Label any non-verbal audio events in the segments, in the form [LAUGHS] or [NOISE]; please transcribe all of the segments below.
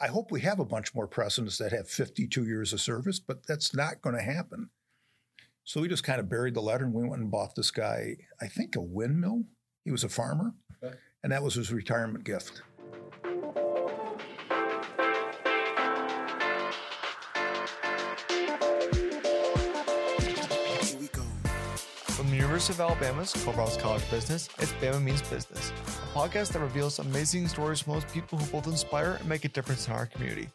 I hope we have a bunch more presidents that have 52 years of service, but that's not going to happen. So we just kind of buried the letter and we went and bought this guy, I think, a windmill. He was a farmer, okay. and that was his retirement gift. From the University of Alabama's Culverhouse College of Business, it's Bama Means Business, a podcast that reveals amazing stories from those people who both inspire and make a difference in our community.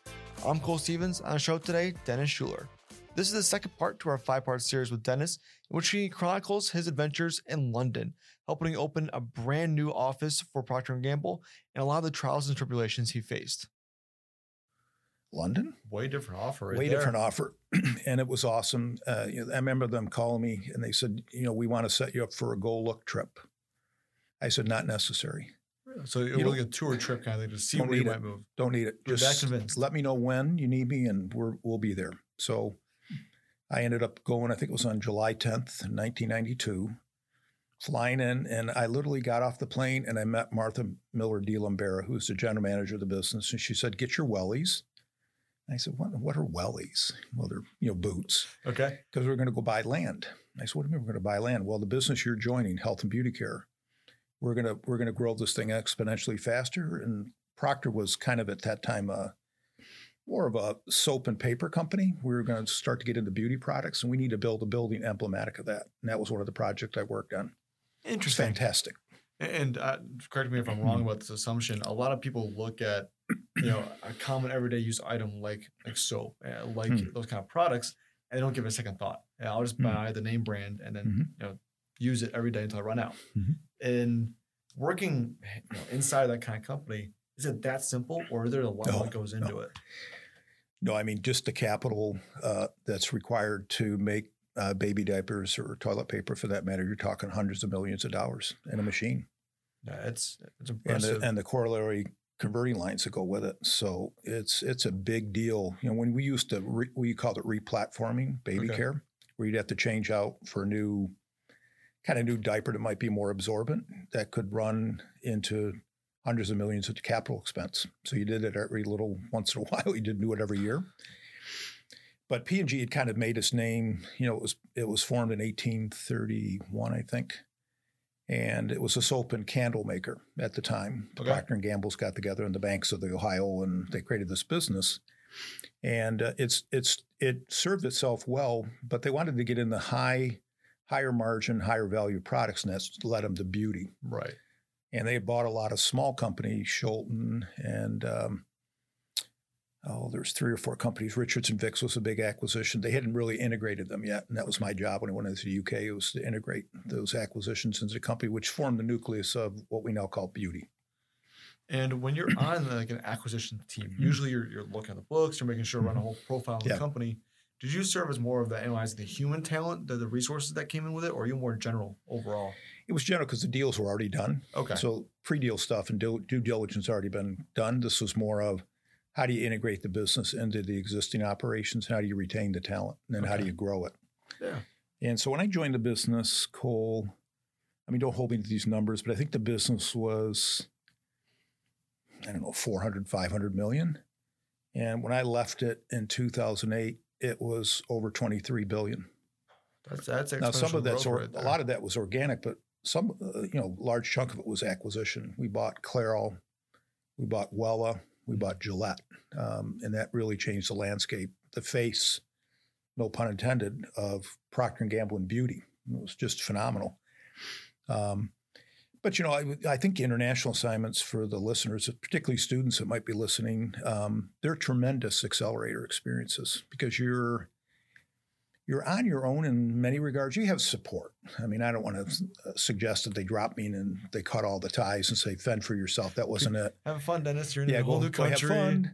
I'm Cole Stevens. and On the show today, Dennis Schuler. This is the second part to our five part series with Dennis, in which he chronicles his adventures in London, helping open a brand new office for Procter & Gamble and a lot of the trials and tribulations he faced. London? Way different offer. Right Way there. different offer. [CLEARS THROAT] and it was awesome. Uh, you know, I remember them calling me and they said, you know, we want to set you up for a go look trip. I said, not necessary. So it was like a tour trip kind of thing to see where you might move. Don't need it. Just let me know when you need me and we're, we'll be there. So I ended up going, I think it was on July 10th, 1992, flying in, and I literally got off the plane and I met Martha Miller D'Lambera, who's the general manager of the business, and she said, "Get your wellies." I said, "What? What are wellies?" Well, they're you know boots. Okay. Because we're going to go buy land. I said, "What do you mean we're going to buy land?" Well, the business you're joining, health and beauty care, we're gonna we're gonna grow this thing exponentially faster. And Procter was kind of at that time uh, more of a soap and paper company. We were going to start to get into beauty products, and we need to build a building emblematic of that. And that was one of the projects I worked on. Interesting, fantastic. And uh, correct me if I'm wrong about this assumption. A lot of people look at you know a common everyday use item like like soap, uh, like hmm. those kind of products, and they don't give it a second thought. I'll just hmm. buy the name brand and then mm-hmm. you know use it every day until I run out. Mm-hmm. And working you know, inside that kind of company, is it that simple, or is there a lot no, that goes into no. it? No, I mean just the capital uh, that's required to make uh, baby diapers or toilet paper, for that matter. You're talking hundreds of millions of dollars in a machine. Yeah, it's it's impressive. And the, and the corollary converting lines that go with it. So it's it's a big deal. You know, when we used to re, we called it replatforming baby okay. care, where you'd have to change out for a new kind of new diaper that might be more absorbent that could run into hundreds of millions of capital expense. So you did it every little once in a [LAUGHS] while. You didn't do it every year. But P&G had kind of made its name. You know, it was it was formed in 1831, I think, and it was a soap and candle maker at the time. Okay. Procter and Gamble's got together in the banks of the Ohio, and they created this business. And uh, it's it's it served itself well, but they wanted to get in the high, higher margin, higher value products, and that's led them to beauty. Right and they bought a lot of small companies, Shulton and um, oh, there's three or four companies. Richardson-Vicks was a big acquisition. They hadn't really integrated them yet, and that was my job when I went into the UK. It was to integrate those acquisitions into the company, which formed the nucleus of what we now call beauty. And when you're on like an acquisition team, mm-hmm. usually you're, you're looking at the books, you're making sure to run a mm-hmm. whole profile of yeah. the company. Did you serve as more of the analyzing the human talent, the, the resources that came in with it, or are you more general overall? It was general because the deals were already done. Okay. So pre-deal stuff and due, due diligence already been done. This was more of how do you integrate the business into the existing operations? How do you retain the talent? And then okay. how do you grow it? Yeah. And so when I joined the business, Cole, I mean, don't hold me to these numbers, but I think the business was, I don't know, 400, 500 million. And when I left it in 2008, it was over 23 billion. That's that's now some of that's or, right a lot of that was organic, but some uh, you know large chunk of it was acquisition. We bought Clairol, we bought Wella, we bought Gillette, um, and that really changed the landscape, the face, no pun intended, of Procter and Gamble and beauty. It was just phenomenal. Um, but you know, I, I, think international assignments for the listeners, particularly students that might be listening, um, they're tremendous accelerator experiences because you're you're on your own in many regards. You have support. I mean, I don't want to uh, suggest that they drop me and they cut all the ties and say fend for yourself. That wasn't it. Have a fun, Dennis. You're in yeah, a whole go, new country. Have fun.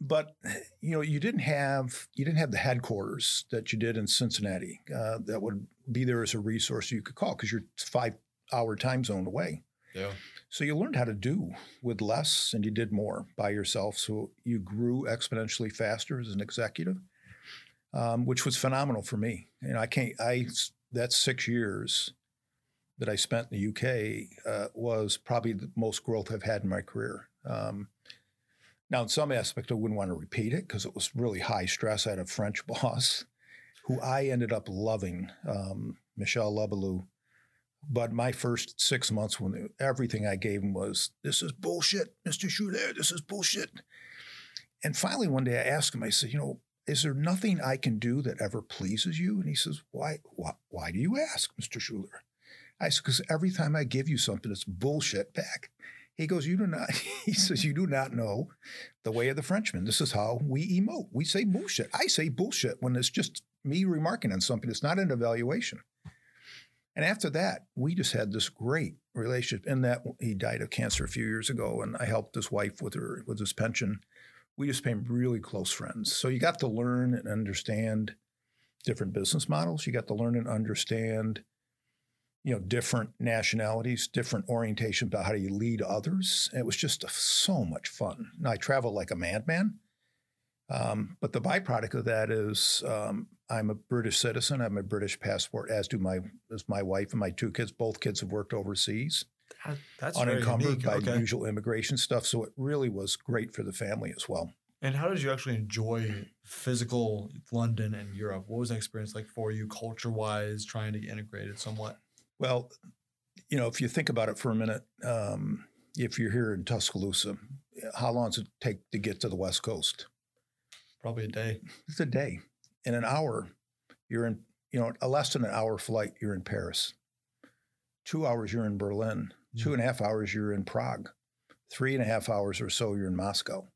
But you know, you didn't have you didn't have the headquarters that you did in Cincinnati uh, that would be there as a resource you could call because you're five hour time zone away. Yeah. So you learned how to do with less and you did more by yourself. So you grew exponentially faster as an executive, um, which was phenomenal for me. And I can't, I, that's six years that I spent in the UK uh, was probably the most growth I've had in my career. Um, Now, in some aspect, I wouldn't want to repeat it because it was really high stress. I had a French [LAUGHS] boss who I ended up loving, um, Michel Lebelou. But my first six months, when everything I gave him was, "This is bullshit, Mister Schuler. This is bullshit." And finally, one day, I asked him. I said, "You know, is there nothing I can do that ever pleases you?" And he says, "Why? Why, why do you ask, Mister Schuler?" I said, "Because every time I give you something, it's bullshit back." He goes, You do not, [LAUGHS] he says, You do not know the way of the Frenchman. This is how we emote. We say bullshit. I say bullshit when it's just me remarking on something. It's not an evaluation. And after that, we just had this great relationship. In that he died of cancer a few years ago, and I helped his wife with her with his pension. We just became really close friends. So you got to learn and understand different business models. You got to learn and understand you know, different nationalities, different orientation about how do you lead others. And it was just a, so much fun. Now, I travel like a madman, um, but the byproduct of that is um, I'm a British citizen. I have a British passport, as do my as my wife and my two kids. Both kids have worked overseas, That's unencumbered by okay. usual immigration stuff. So it really was great for the family as well. And how did you actually enjoy physical London and Europe? What was that experience like for you, culture wise, trying to get integrated somewhat? Well, you know, if you think about it for a minute, um, if you're here in Tuscaloosa, how long does it take to get to the West Coast? Probably a day. It's a day. In an hour, you're in, you know, a less than an hour flight, you're in Paris. Two hours, you're in Berlin. Two mm. and a half hours, you're in Prague. Three and a half hours or so, you're in Moscow.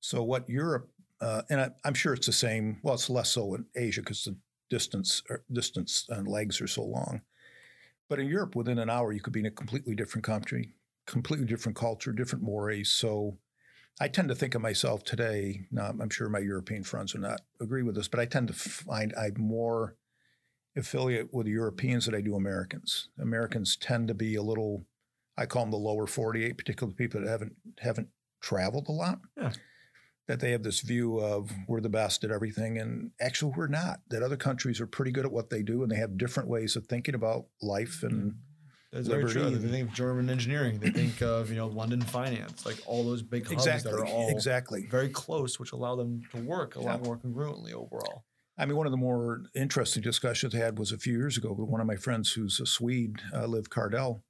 So, what Europe, uh, and I, I'm sure it's the same, well, it's less so in Asia because the distance, or distance and legs are so long. But in Europe, within an hour, you could be in a completely different country, completely different culture, different mores. So I tend to think of myself today. Now, I'm sure my European friends would not agree with this, but I tend to find I'm more affiliate with Europeans than I do Americans. Americans tend to be a little, I call them the lower 48, particularly people that haven't haven't traveled a lot. Yeah. That they have this view of we're the best at everything, and actually we're not. That other countries are pretty good at what they do, and they have different ways of thinking about life and mm-hmm. That's very true. They think of German engineering. They think of you know London finance, like all those big hubs exactly, that are all exactly. very close, which allow them to work a lot Yeah. more congruently overall. I mean, one of the more interesting discussions I had was a few years ago with one of my friends who's a Swede, uh, Liv Cardell,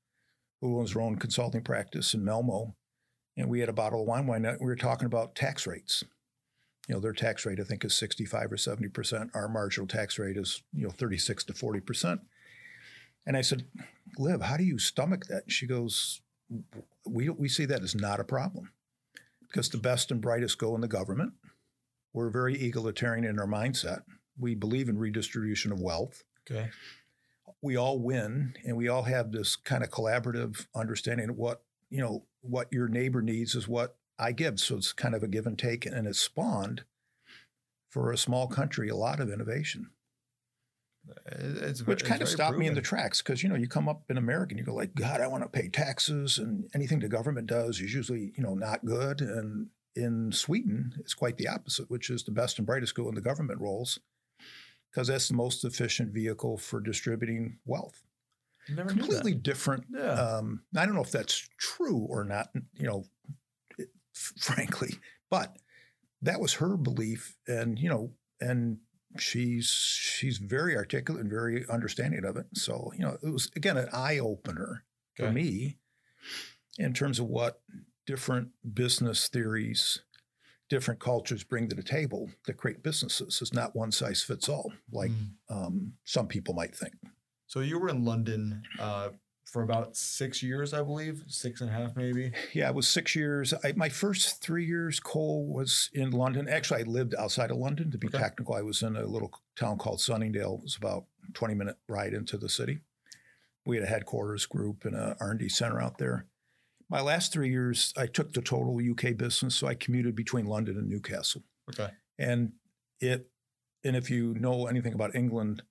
who owns her own consulting practice in Malmö. And we had a bottle of wine one night. We were talking about tax rates. You know, their tax rate, I think, is 65 or 70%. Our marginal tax rate is, you know, 36 to 40%. And I said, Liv, how do you stomach that? And she goes, we, we see that as not a problem because the best and brightest go in the government. We're very egalitarian in our mindset. We believe in redistribution of wealth. Okay. We all win, and we all have this kind of collaborative understanding of what you know what your neighbor needs is what I give. So it's kind of a give and take, and it's spawned for a small country a lot of innovation, It's which it's kind of stopped me in the tracks because you know you come up in America and you go like, God, I want to pay taxes, and anything the government does is usually you know not good. And in Sweden, it's quite the opposite, which is the best and brightest go in the government roles because that's the most efficient vehicle for distributing wealth. Never. Completely different. Yeah. Um, I don't know if that's true or not, you know, it- [LAUGHS] frankly, but that was her belief. And, you know, and she's she's very articulate and very understanding of it. So, you know, it was again an eye opener for me in terms of what different business theories, different cultures bring to the table to create businesses. It's not one size fits all, like Mm. um, some people might think. So you were in London uh, for about six years, I believe, six and a half maybe. Yeah, it was six years. I, my first three years, Cole was in London. Actually, I lived outside of London. To be Okay. technical, I was in a little town called Sunningdale. It was about 20 minute ride into the city. We had a headquarters group and a R&D center out there. My last three years, I took the total UK business, so I commuted between London and Newcastle. Okay. And it, and if you know anything about England,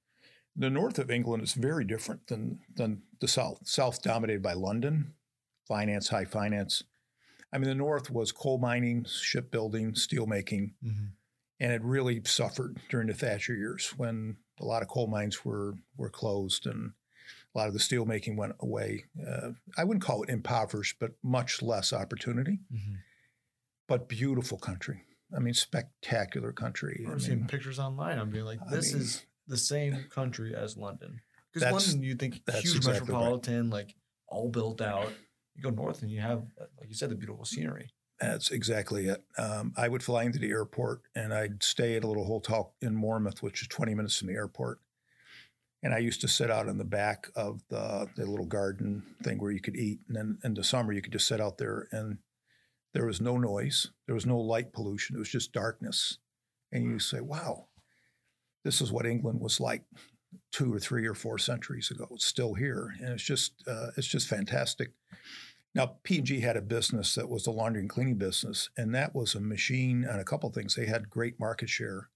the north of England is very different than than the south. South dominated by London, finance, high finance. I mean, the north was coal mining, shipbuilding, steel making, Mhm. and it really suffered during the Thatcher years when a lot of coal mines were were closed and a lot of the steelmaking went away. Uh, I wouldn't call it impoverished, but much less opportunity. Mhm. but beautiful country. I mean, spectacular country. I I've seen pictures online. I'm being like, I this mean- is the same country as London. Because That's- London, you think that's huge exactly right. metropolitan, like all built out. You go north and you have, like you said, the beautiful scenery. That's exactly it. Um, I would fly into the airport and I'd stay at a little hotel in Morpeth, which is 20 minutes from the airport. And I used to sit out in the back of the, the little garden thing where you could eat. And then in the summer, you could just sit out there and there was no noise, there was no light pollution, it was just darkness. And you say, wow, this is what England was like two or three or four centuries ago. It's still here. And it's just, uh, it's just fantastic. Now, P&G had a business that was the laundry and cleaning business, and that was a machine and a couple of things. They had great market share,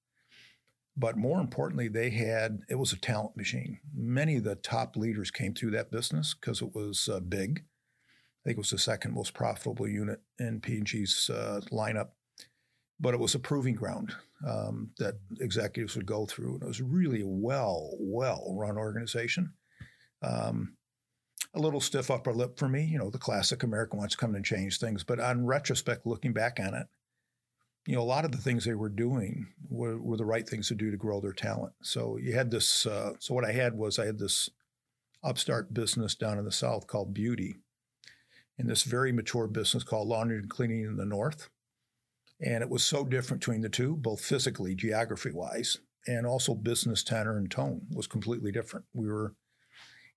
but more importantly, they had it was a talent machine. Many of the top leaders came through that business because it was uh, big. I think it was the second most profitable unit in P&G's uh, lineup, but it was a proving ground um, that executives would go through, and it was really a well, well-run organization. Um, a little stiff upper lip for me. You know, the classic American wants to come and change things. But on retrospect, looking back on it, you know, a lot of the things they were doing were, were the right things to do to grow their talent. So you had this. Uh, so what I had was I had this upstart business down in the south called Beauty, and this very mature business called Laundry and Cleaning in the north. And it was so different between the two, both physically, geography wise, and also business tenor and tone was completely different. We were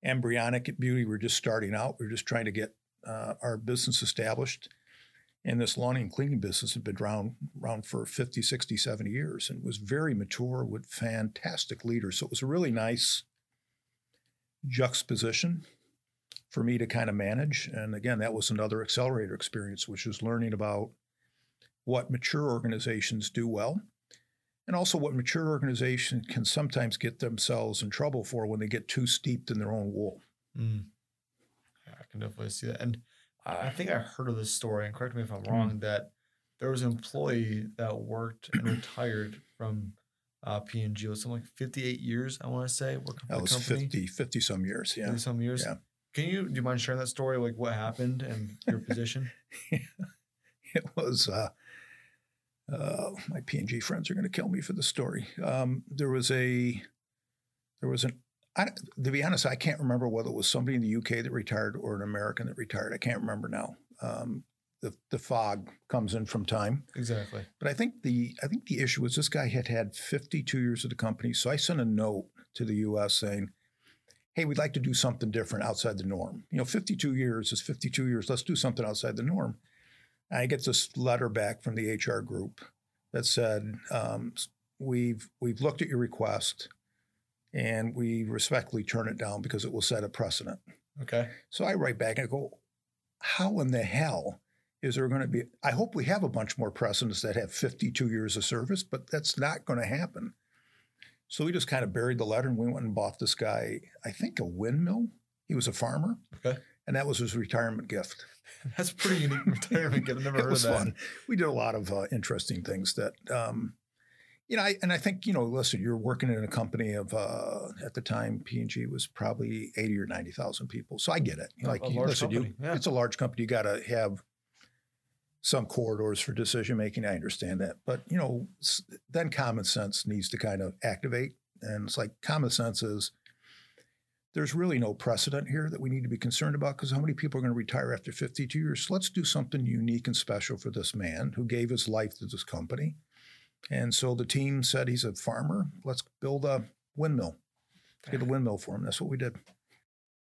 embryonic at Beauty. We were just starting out. We were just trying to get uh, our business established. And this lawn and cleaning business had been around, around for 50, 60, 70 years and was very mature with fantastic leaders. So it was a really nice juxtaposition for me to kind of manage. And again, that was another accelerator experience, which was learning about what mature organizations do well and also what mature organizations can sometimes get themselves in trouble for when they get too steeped in their own wool. Mm. I can definitely see that. And I think I heard of this story, and correct me if Hmm. I'm wrong, that there was an employee that worked and retired from uh, P&G. It was something like 58 years, I want to say, working for That was company. 50, 50 some years. Yeah. 50 some years. Yeah. Can you, do you mind sharing that story, like what happened and your position? [LAUGHS] It was, uh, uh, my P&G friends are going to kill me for the story. Um, there was a, there was an, I, to be honest, I can't remember whether it was somebody in the UK that retired or an American that retired. I can't remember now. Um, the, the fog comes in from time. Exactly. But I think the I think the issue was this guy had had 52 years at the company. So I sent a note to the U.S. saying, "Hey, we'd like to do something different outside the norm. You know, 52 years is 52 years. Let's do something outside the norm." I get this letter back from the HR group that said, um, "We've we've looked at your request, and we respectfully turn it down because it will set a precedent." Okay. So I write back and I go, how in the hell is there going to be? I hope we have a bunch more precedents that have 52 years of service, but that's not going to happen. So we just kind of buried the letter and we went and bought this guy, I think, a windmill. He was a farmer. Okay. And that was his retirement gift. [LAUGHS] That's a pretty unique retirement gift. I've never [LAUGHS] it heard was of that. fun. We did a lot of uh, interesting things that, um, you know, I, and I think, you know, listen, you're working in a company of, uh, at the time, P&G was probably 80 or 90,000 people. So I get it. Like, a you- large listen, you, yeah. it's a large company. You got to have some corridors for decision making. I understand that. But, you know, then common sense needs to kind of activate. And it's like common sense is there's really no precedent here that we need to be concerned about because how many people are going to retire after 52 years? So let's do something unique and special for this man who gave his life to this company. And so the team said he's a farmer. Let's build a windmill. Get a windmill for him. That's what we did.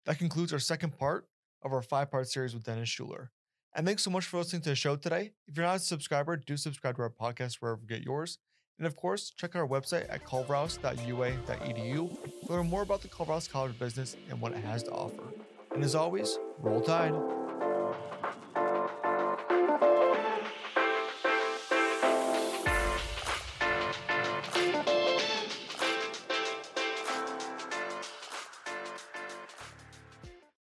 That concludes our second part of our five part series with Dennis Schuler. And thanks so much for listening to the show today. If you're not a subscriber, do subscribe to our podcast wherever you get yours. And of course, check out our website at culverhouse.ua.edu to learn more about the Culverhouse College of Business and what it has to offer. And as always, roll tide.